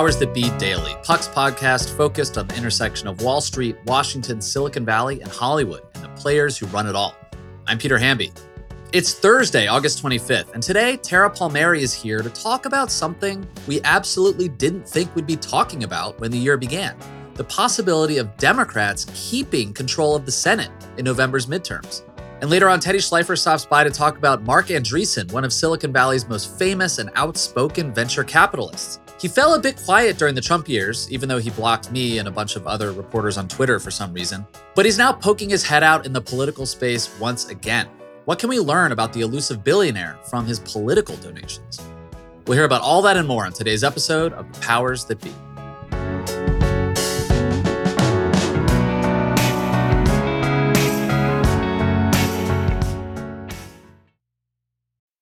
Powers That Be Daily, Puck's podcast focused on the intersection of Wall Street, Washington, Silicon Valley, and Hollywood, and the players who run it all. I'm Peter Hamby. It's Thursday, August 25th, and today Tara Palmeri is here to talk about something we absolutely didn't think we'd be talking about when the year began the possibility of Democrats keeping control of the Senate in November's midterms. And later on, Teddy Schleifer stops by to talk about Marc Andreessen, one of Silicon Valley's most famous and outspoken venture capitalists. He fell a bit quiet during the Trump years, even though he blocked me and a bunch of other reporters on Twitter for some reason. But he's now poking his head out in the political space once again. What can we learn about the elusive billionaire from his political donations? We'll hear about all that and more on today's episode of Powers That Be.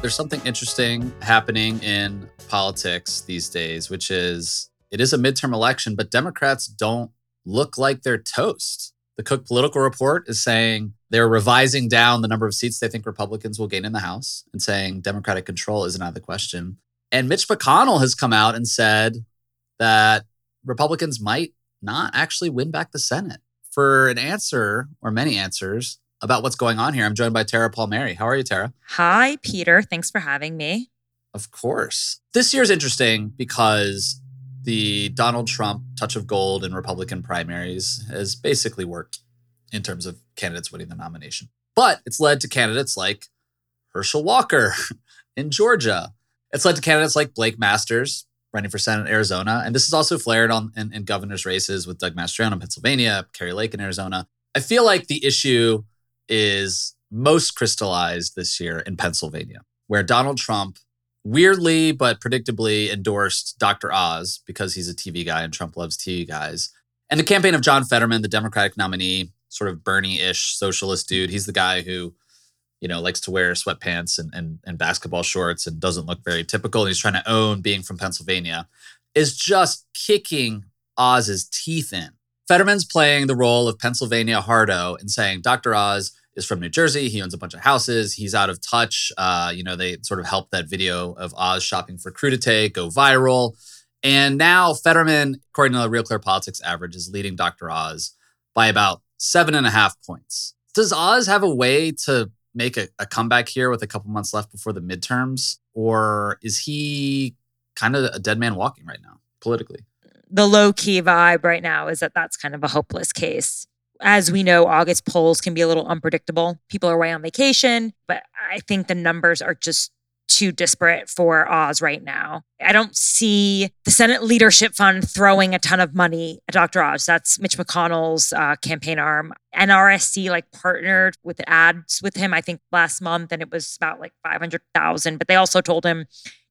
There's something interesting happening in politics these days, which is it is a midterm election, but Democrats don't look like they're toast. The Cook Political Report is saying they're revising down the number of seats they think Republicans will gain in the House and saying Democratic control isn't out of the question. And Mitch McConnell has come out and said that Republicans might not actually win back the Senate. For an answer or many answers about what's going on here, I'm joined by Tara Palmeri. How are you, Tara? Hi, Peter. Thanks for having me. Of course. This year is interesting because the Donald Trump touch of gold in Republican primaries has basically worked in terms of candidates winning the nomination. But it's led to candidates like Herschel Walker in Georgia. It's led to candidates like Blake Masters running for Senate in Arizona. And this is also flared on in, in governor's races with Doug Mastriano in Pennsylvania, Kari Lake in Arizona. I feel like the issue is most crystallized this year in Pennsylvania, where Donald Trump weirdly but predictably endorsed Dr. Oz because he's a TV guy and Trump loves TV guys. And the campaign of John Fetterman, the Democratic nominee, sort of Bernie-ish socialist dude. He's the guy who, you know, likes to wear sweatpants and, and, and basketball shorts and doesn't look very typical. And he's trying to own being from Pennsylvania, is just kicking Oz's teeth in. Fetterman's playing the role of Pennsylvania Hardo and saying, Dr. Oz is from New Jersey. He owns a bunch of houses. He's out of touch. Uh, you know, they sort of helped that video of Oz shopping for crudité go viral. And now Fetterman, according to the Real Clear Politics average, is leading Dr. Oz by about seven and a half points. Does Oz have a way to make a, a comeback here with a couple months left before the midterms? Or is he kind of a dead man walking right now politically? The low key vibe right now is that that's kind of a hopeless case. As we know, August polls can be a little unpredictable. People are away on vacation, but I think the numbers are just too disparate for Oz right now. I don't see the Senate Leadership Fund throwing a ton of money at Dr. Oz. That's Mitch McConnell's uh, campaign arm. NRSC like partnered with ads with him, I think last month, and it was about like 500,000. But they also told him,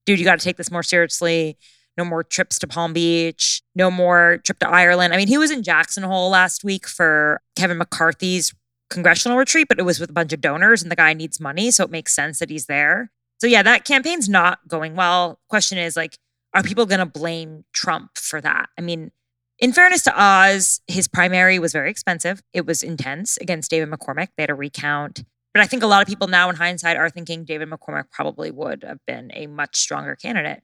dude, you got to take this more seriously. No more trips to Palm Beach, no more trip to Ireland. I mean, he was in Jackson Hole last week for Kevin McCarthy's congressional retreat, but it was with a bunch of donors and the guy needs money. So it makes sense that he's there. So yeah, that campaign's not going well. Question is like, are people going to blame Trump for that? I mean, in fairness to Oz, his primary was very expensive. It was intense against David McCormick. They had a recount. But I think a lot of people now in hindsight are thinking David McCormick probably would have been a much stronger candidate.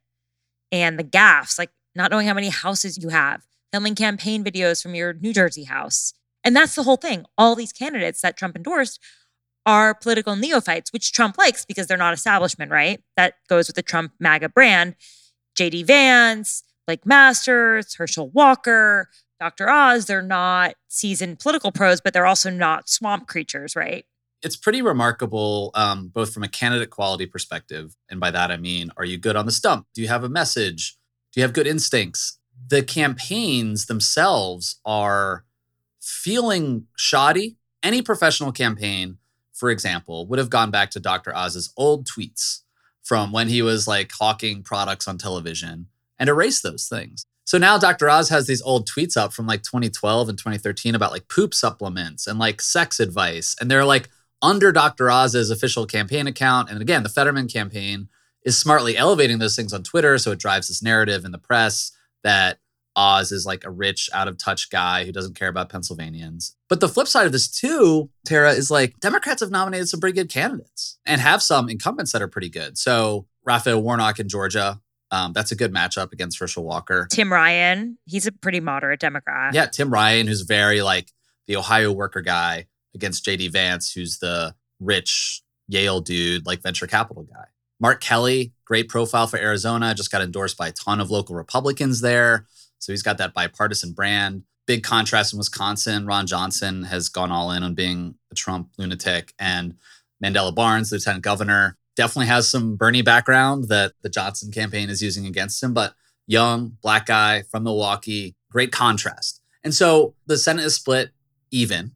And the gaffes, like not knowing how many houses you have, filming campaign videos from your New Jersey house. And that's the whole thing. All these candidates that Trump endorsed are political neophytes, which Trump likes because they're not establishment, right? That goes with the Trump MAGA brand. JD Vance, Blake Masters, Herschel Walker, Dr. Oz, they're not seasoned political pros, but they're also not swamp creatures, right? It's pretty remarkable, um, both from a candidate quality perspective. And by that, I mean, are you good on the stump? Do you have a message? Do you have good instincts? The campaigns themselves are feeling shoddy. Any professional campaign for example, would have gone back to Dr. Oz's old tweets from when he was like hawking products on television and erased those things. So now Dr. Oz has these old tweets up from like 2012 and 2013 about like poop supplements and like sex advice. And they're like under Dr. Oz's official campaign account. And again, the Fetterman campaign is smartly elevating those things on Twitter. So it drives this narrative in the press that Oz is like a rich, out of touch guy who doesn't care about Pennsylvanians. But the flip side of this, too, Tara, is like Democrats have nominated some pretty good candidates and have some incumbents that are pretty good. So Raphael Warnock in Georgia, um, that's a good matchup against Herschel Walker. Tim Ryan, he's a pretty moderate Democrat. Yeah, Tim Ryan, who's very like the Ohio worker guy against JD Vance, who's the rich Yale dude, like venture capital guy. Mark Kelly, great profile for Arizona, just got endorsed by a ton of local Republicans there. So he's got that bipartisan brand. Big contrast in Wisconsin. Ron Johnson has gone all in on being a Trump lunatic. And Mandela Barnes, lieutenant governor, definitely has some Bernie background that the Johnson campaign is using against him, but young, black guy from Milwaukee, great contrast. And so the Senate is split even.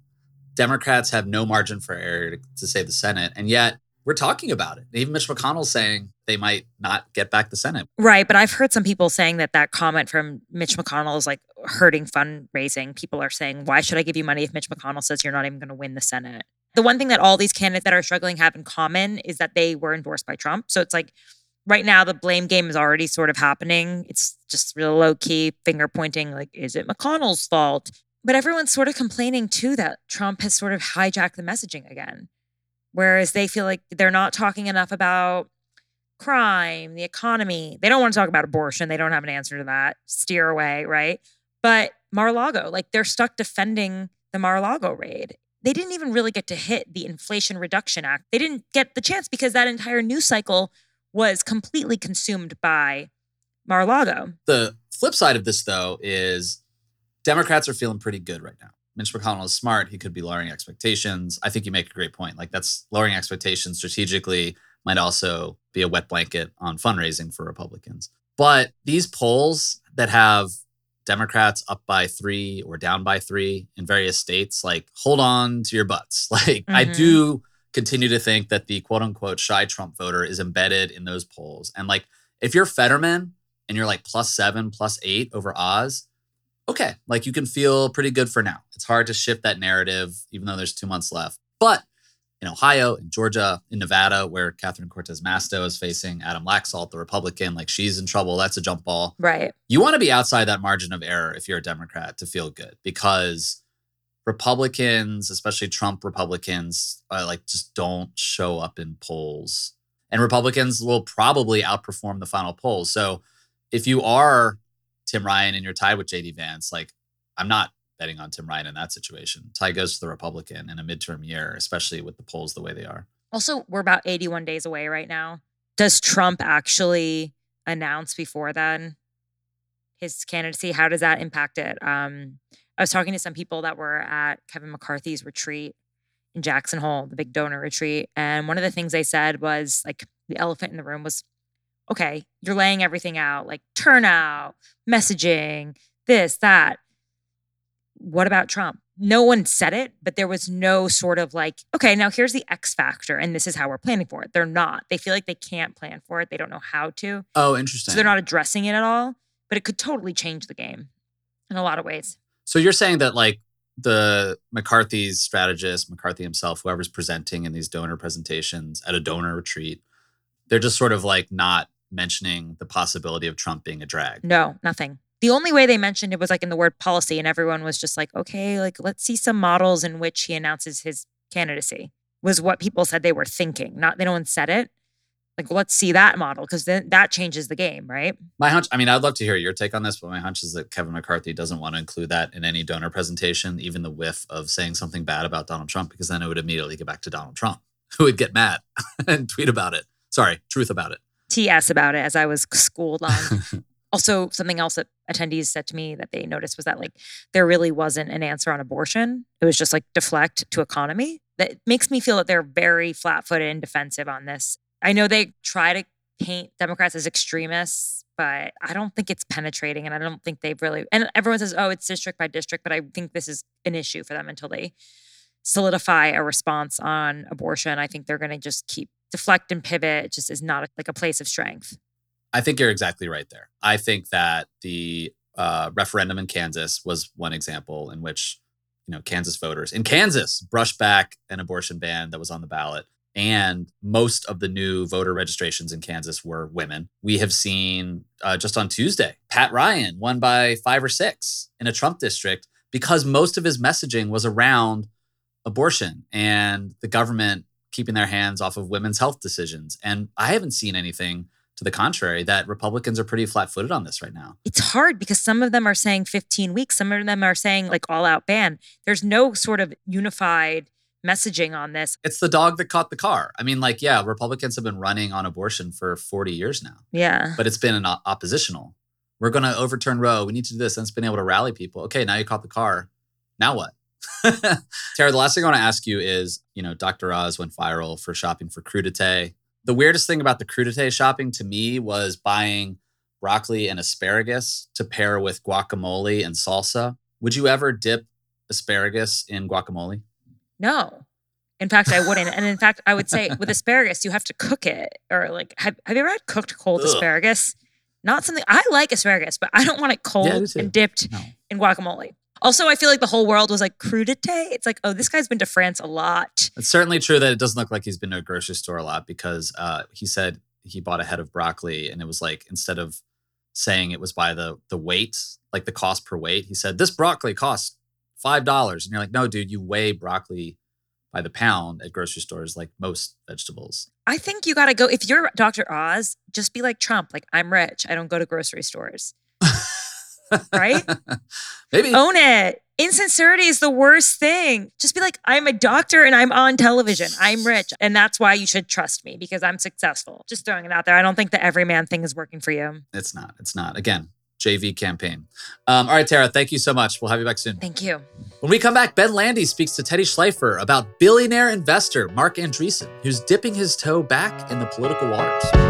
Democrats have no margin for error to, to save the Senate. And yet we're talking about it. Even Mitch McConnell's saying they might not get back the Senate. Right. But I've heard some people saying that that comment from Mitch McConnell is like hurting fundraising. People are saying, why should I give you money if Mitch McConnell says you're not even going to win the Senate? The one thing that all these candidates that are struggling have in common is that they were endorsed by Trump. So it's like right now the blame game is already sort of happening. It's just real low key finger pointing like, is it McConnell's fault? But everyone's sort of complaining too that Trump has sort of hijacked the messaging again. Whereas they feel like they're not talking enough about crime, the economy. They don't want to talk about abortion. They don't have an answer to that. Steer away, right? But Mar-a-Lago, like they're stuck defending the Mar-a-Lago raid. They didn't even really get to hit the Inflation Reduction Act. They didn't get the chance because that entire news cycle was completely consumed by Mar-a-Lago. The flip side of this, though, is Democrats are feeling pretty good right now. Mitch McConnell is smart. He could be lowering expectations. I think you make a great point. Like that's lowering expectations strategically might also be a wet blanket on fundraising for Republicans. But these polls that have Democrats up by three or down by three in various states, like hold on to your butts. Like mm-hmm. I do continue to think that the quote unquote shy Trump voter is embedded in those polls. And like if you're Fetterman and you're like plus seven, plus eight over Oz, okay, like you can feel pretty good for now. It's hard to shift that narrative, even though there's two months left. But in Ohio, in Georgia, in Nevada, where Catherine Cortez Masto is facing Adam Laxalt, the Republican, like she's in trouble. That's a jump ball. Right. You want to be outside that margin of error if you're a Democrat to feel good because Republicans, especially Trump Republicans, uh, like just don't show up in polls. And Republicans will probably outperform the final polls. So if you are Tim Ryan and you're tied with JD Vance, like I'm not betting on Tim Ryan in that situation. Tie goes to the Republican in a midterm year, especially with the polls the way they are. Also, we're about 81 days away right now. Does Trump actually announce before then his candidacy? How does that impact it? Um, I was talking to some people that were at Kevin McCarthy's retreat in Jackson Hole, the big donor retreat. And one of the things they said was like, the elephant in the room was okay, you're laying everything out like turnout, messaging, this, that. What about Trump? No one said it, but there was no sort of like, okay, now here's the X factor, and this is how we're planning for it. They're not. They feel like they can't plan for it. They don't know how to. Oh, interesting. So they're not addressing it at all, but it could totally change the game in a lot of ways. So you're saying that like the McCarthy's strategist, McCarthy himself, whoever's presenting in these donor presentations at a donor retreat, they're just sort of like not mentioning the possibility of Trump being a drag. No, nothing. The only way they mentioned it was like in the word policy, and everyone was just like, okay, like let's see some models in which he announces his candidacy, was what people said they were thinking. Not, they no one said it. Like, let's see that model because then that changes the game, right? My hunch, I mean, I'd love to hear your take on this, but my hunch is that Kevin McCarthy doesn't want to include that in any donor presentation, even the whiff of saying something bad about Donald Trump, because then it would immediately get back to Donald Trump, who would get mad and tweet about it. Sorry, truth about it. TS about it as I was schooled on. also, something else that attendees said to me that they noticed was that like there really wasn't an answer on abortion. It was just like deflect to economy. That makes me feel that they're very flat-footed and defensive on this. I know they try to paint Democrats as extremists, but I don't think it's penetrating, and I don't think they've really. And everyone says, "Oh, it's district by district," but I think this is an issue for them until they solidify a response on abortion. I think they're going to just keep deflect and pivot. Just is not like a place of strength. I think you're exactly right there. I think that the uh, referendum in Kansas was one example in which you know Kansas voters in Kansas brushed back an abortion ban that was on the ballot. And most of the new voter registrations in Kansas were women. We have seen uh, just on Tuesday, Pat Ryan won by five or six in a Trump district because most of his messaging was around abortion and the government keeping their hands off of women's health decisions. And I haven't seen anything to the contrary that Republicans are pretty flat footed on this right now. It's hard because some of them are saying 15 weeks, some of them are saying like all out ban. There's no sort of unified messaging on this. It's the dog that caught the car. I mean, like, yeah, Republicans have been running on abortion for 40 years now. Yeah. But it's been an oppositional. We're going to overturn Roe. We need to do this. And it's been able to rally people. Okay, now you caught the car. Now what? Tara, the last thing I want to ask you is, you know, Dr. Oz went viral for shopping for crudité. The weirdest thing about the crudité shopping to me was buying broccoli and asparagus to pair with guacamole and salsa. Would you ever dip asparagus in guacamole? No. In fact, I wouldn't. and in fact, I would say with asparagus, you have to cook it or like, have, have you ever had cooked cold Ugh. asparagus? Not something I like asparagus, but I don't want it cold yeah, and dipped no. in guacamole. Also, I feel like the whole world was like crudité. It's like, oh, this guy's been to France a lot. It's certainly true that it doesn't look like he's been to a grocery store a lot because uh, he said he bought a head of broccoli and it was like instead of saying it was by the the weight, like the cost per weight, he said this broccoli costs five dollars, and you're like, no, dude, you weigh broccoli by the pound at grocery stores like most vegetables. I think you got to go if you're Dr. Oz, just be like Trump, like I'm rich, I don't go to grocery stores right? Maybe. Own it. Insincerity is the worst thing. Just be like, I'm a doctor and I'm on television. I'm rich. And that's why you should trust me because I'm successful. Just throwing it out there. I don't think the everyman thing is working for you. It's not. It's not. Again, JV campaign. Um, all right, Tara, thank you so much. We'll have you back soon. Thank you. When we come back, Ben Landy speaks to Teddy Schleifer about billionaire investor Marc Andreessen, who's dipping his toe back in the political waters.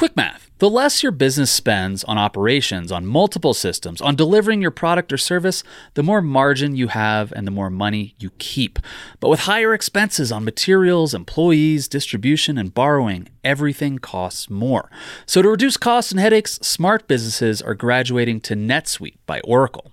Quick math. The less your business spends on operations, on multiple systems, on delivering your product or service, the more margin you have and the more money you keep. But with higher expenses on materials, employees, distribution, and borrowing, everything costs more. So to reduce costs and headaches, smart businesses are graduating to NetSuite by Oracle.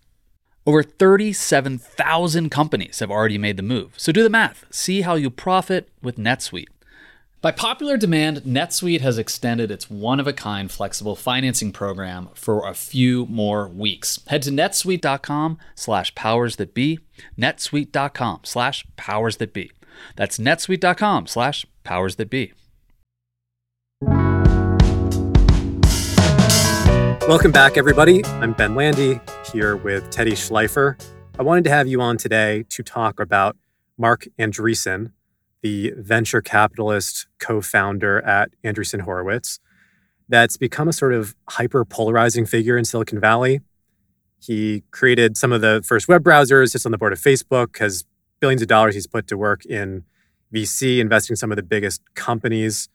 Over 37,000 companies have already made the move. So do the math. See how you profit with NetSuite. By popular demand, NetSuite has extended its one-of-a-kind flexible financing program for a few more weeks. Head to netsuite.com slash powers that be, netsuite.com slash powers that be. That's netsuite.com slash powers that be. Welcome back, everybody. I'm Ben Landy here with Teddy Schleifer. I wanted to have you on today to talk about Marc Andreessen, the venture capitalist co founder at Andreessen Horowitz, that's become a sort of hyper polarizing figure in Silicon Valley. He created some of the first web browsers, sits on the board of Facebook, has billions of dollars he's put to work in VC, investing in some of the biggest companies.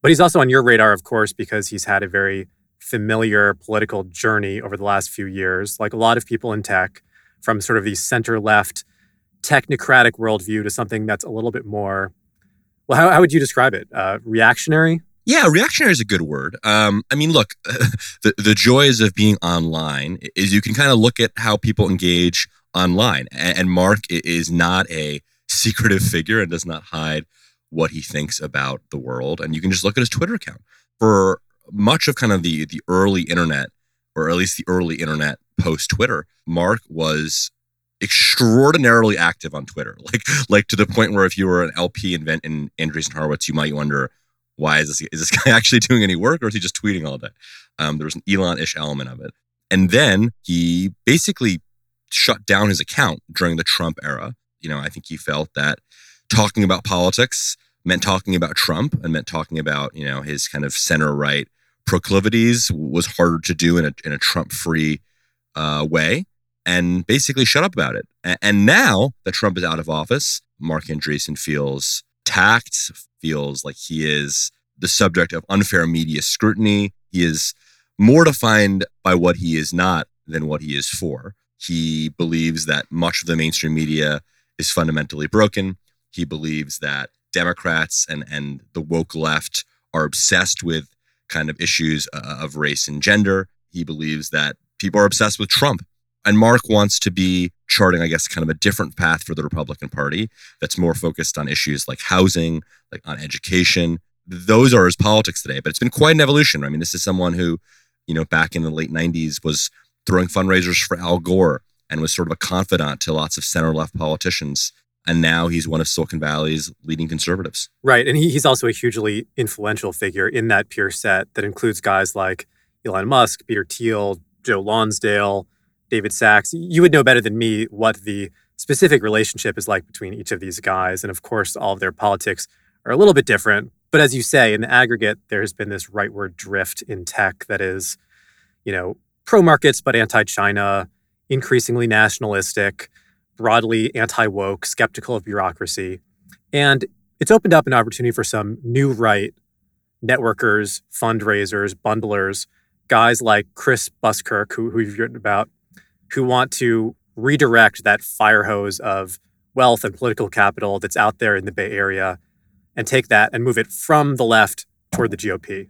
But he's also on your radar, of course, because he's had a very familiar political journey over the last few years, like a lot of people in tech, from sort of the center left technocratic worldview to something that's a little bit more, well, how, how would you describe it? Uh, reactionary? Yeah, reactionary is a good word. Um, I mean, look, the, the joys of being online is you can kind of look at how people engage online. And, and Marc is not a secretive figure and does not hide what he thinks about the world. And you can just look at his Twitter account. For much of kind of the the early internet, or at least the early internet post Twitter, Marc was extraordinarily active on Twitter, like like to the point where if you were an LP invent in Andreessen Horowitz, you might wonder why is this is this guy actually doing any work or is he just tweeting all day? Um, there was an Elon-ish element of it, and then he basically shut down his account during the Trump era. You know, I think he felt that talking about politics meant talking about Trump and meant talking about you know his kind of center right proclivities was harder to do in a in a Trump free uh, way and basically shut up about it. And now that Trump is out of office, Marc Andreessen feels tacked, feels like he is the subject of unfair media scrutiny. He is more defined by what he is not than what he is for. He believes that much of the mainstream media is fundamentally broken. He believes that Democrats and, and the woke left are obsessed with kind of issues uh, of race and gender. He believes that people are obsessed with Trump and Marc wants to be charting, I guess, kind of a different path for the Republican Party that's more focused on issues like housing, like on education. Those are his politics today, but it's been quite an evolution. I mean, this is someone who, you know, back in the late 90s was throwing fundraisers for Al Gore and was sort of a confidant to lots of center left politicians. And now he's one of Silicon Valley's leading conservatives. Right. And he, he's also a hugely influential figure in that peer set that includes guys like Elon Musk, Peter Thiel, Joe Lonsdale, David Sachs. you would know better than me what the specific relationship is like between each of these guys. And of course, all of their politics are a little bit different. But as you say, in the aggregate, there has been this rightward drift in tech that is, you know, pro markets, but anti China, increasingly nationalistic, broadly anti woke, skeptical of bureaucracy. And it's opened up an opportunity for some new right networkers, fundraisers, bundlers, guys like Chris Buskirk, who, who you've written about, who want to redirect that fire hose of wealth and political capital that's out there in the Bay Area and take that and move it from the left toward the GOP.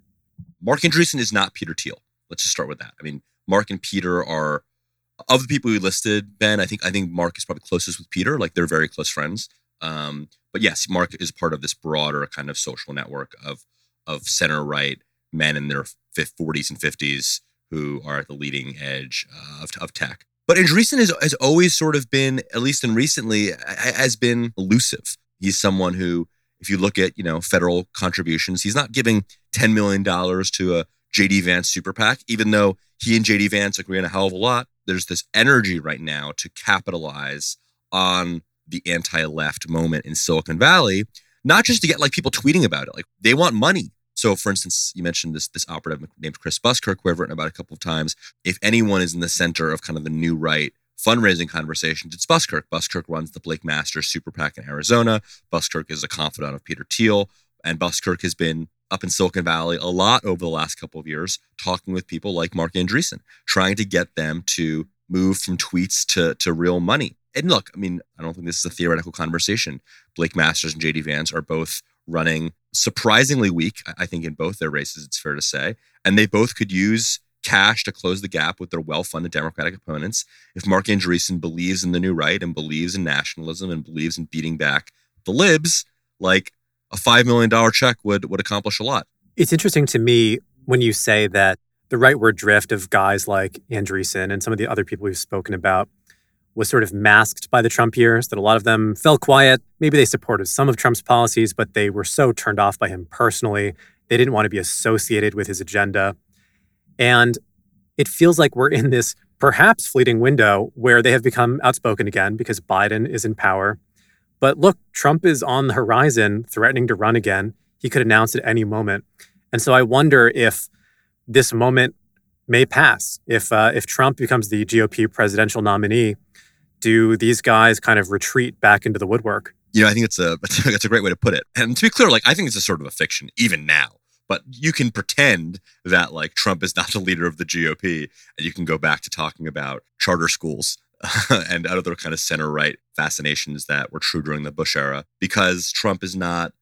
Marc Andreessen is not Peter Thiel. Let's just start with that. I mean, Marc and Peter are of the people we listed, Ben, I think I think Marc is probably closest with Peter. Like they're very close friends. Um, but yes, Marc is part of this broader kind of social network of of center right men in their 40s and 50s who are at the leading edge uh, of, of tech. But Andreessen has, has always sort of been, at least in recently, has been elusive. He's someone who, if you look at, you know, federal contributions, he's not giving $10 million to a JD Vance super PAC, even though he and JD Vance agree on a hell of a lot. There's this energy right now to capitalize on the anti-left moment in Silicon Valley, not just to get like people tweeting about it. Like they want money. So, for instance, you mentioned this this operative named Chris Buskirk, who I've written about a couple of times. If anyone is in the center of kind of the new right fundraising conversations, it's Buskirk. Buskirk runs the Blake Masters Super PAC in Arizona. Buskirk is a confidant of Peter Thiel, and Buskirk has been up in Silicon Valley a lot over the last couple of years, talking with people like Marc Andreessen, trying to get them to move from tweets to to real money. And look, I mean, I don't think this is a theoretical conversation. Blake Masters and JD Vance are both running surprisingly weak, I think, in both their races, it's fair to say. And they both could use cash to close the gap with their well funded Democratic opponents. If Marc Andreessen believes in the new right and believes in nationalism and believes in beating back the libs, like a $5 million check would, would accomplish a lot. It's interesting to me when you say that the rightward drift of guys like Andreessen and some of the other people we've spoken about was sort of masked by the Trump years, that a lot of them fell quiet. Maybe they supported some of Trump's policies, but they were so turned off by him personally. They didn't want to be associated with his agenda. And it feels like we're in this perhaps fleeting window where they have become outspoken again because Biden is in power. But look, Trump is on the horizon, threatening to run again. He could announce at any moment. And so I wonder if this moment may pass. If uh, if Trump becomes the GOP presidential nominee, do these guys kind of retreat back into the woodwork? You know, I think it's a that's a great way to put it. And to be clear, like I think it's a sort of a fiction even now. But you can pretend that like Trump is not the leader of the GOP, and you can go back to talking about charter schools and other kind of center right fascinations that were true during the Bush era because Trump is not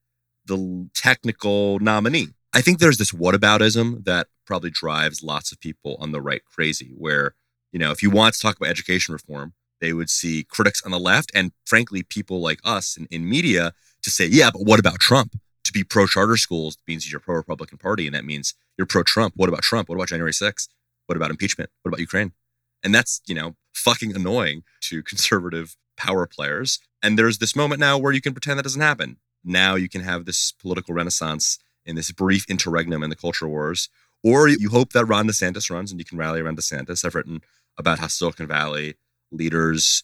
the technical nominee. I think there's this whataboutism that probably drives lots of people on the right crazy, where, you know, if you want to talk about education reform, they would see critics on the left and, frankly, people like us in, in media to say, yeah, but what about Trump? To be pro charter schools means you're pro Republican Party, and that means you're pro Trump. What about Trump? What about January 6th? What about impeachment? What about Ukraine? And that's, you know, fucking annoying to conservative power players. And there's this moment now where you can pretend that doesn't happen. Now you can have this political renaissance in this brief interregnum in the culture wars. Or you hope that Ron DeSantis runs and you can rally around DeSantis. I've written about how Silicon Valley leaders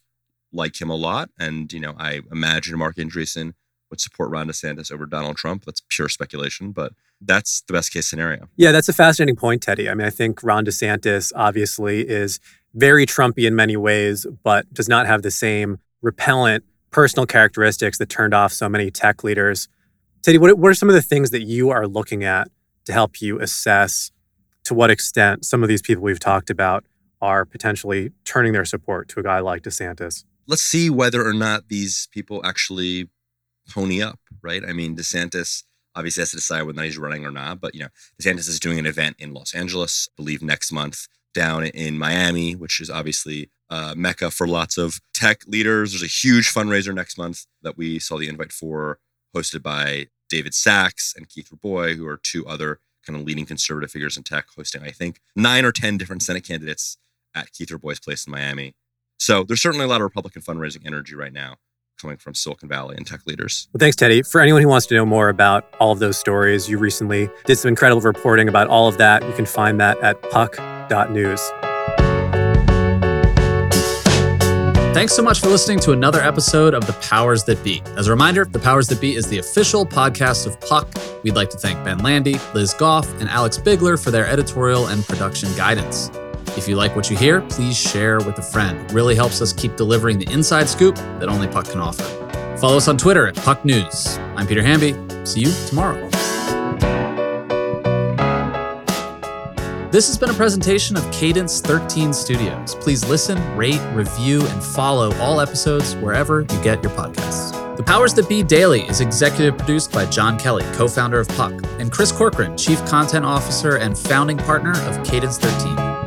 like him a lot. And, you know, I imagine Marc Andreessen would support Ron DeSantis over Donald Trump. That's pure speculation, but that's the best case scenario. Yeah, that's a fascinating point, Teddy. I mean, I think Ron DeSantis obviously is very Trumpy in many ways, but does not have the same repellent personal characteristics that turned off so many tech leaders. Teddy, what, what are some of the things that you are looking at to help you assess to what extent some of these people we've talked about are potentially turning their support to a guy like DeSantis? Let's see whether or not these people actually pony up, right? I mean, DeSantis obviously has to decide whether he's running or not, but you know, DeSantis is doing an event in Los Angeles, I believe next month, down in Miami, which is obviously uh, mecca for lots of tech leaders. There's a huge fundraiser next month that we saw the invite for, hosted by David Sachs and Keith Rabois, who are two other kind of leading conservative figures in tech, hosting I think nine or ten different Senate candidates at Keith Rabois' place in Miami. So there's certainly a lot of Republican fundraising energy right now coming from Silicon Valley and tech leaders. Well, thanks, Teddy. For anyone who wants to know more about all of those stories, you recently did some incredible reporting about all of that. You can find that at puck.news. Thanks so much for listening to another episode of The Powers That Be. As a reminder, The Powers That Be is the official podcast of Puck. We'd like to thank Ben Landy, Liz Goff, and Alex Bigler for their editorial and production guidance. If you like what you hear, please share with a friend. It really helps us keep delivering the inside scoop that only Puck can offer. Follow us on Twitter at Puck News. I'm Peter Hamby. See you tomorrow. This has been a presentation of Cadence 13 Studios. Please listen, rate, review, and follow all episodes wherever you get your podcasts. The Powers That Be Daily is executive produced by John Kelly, co founder of Puck, and Chris Corcoran, chief content officer and founding partner of Cadence 13.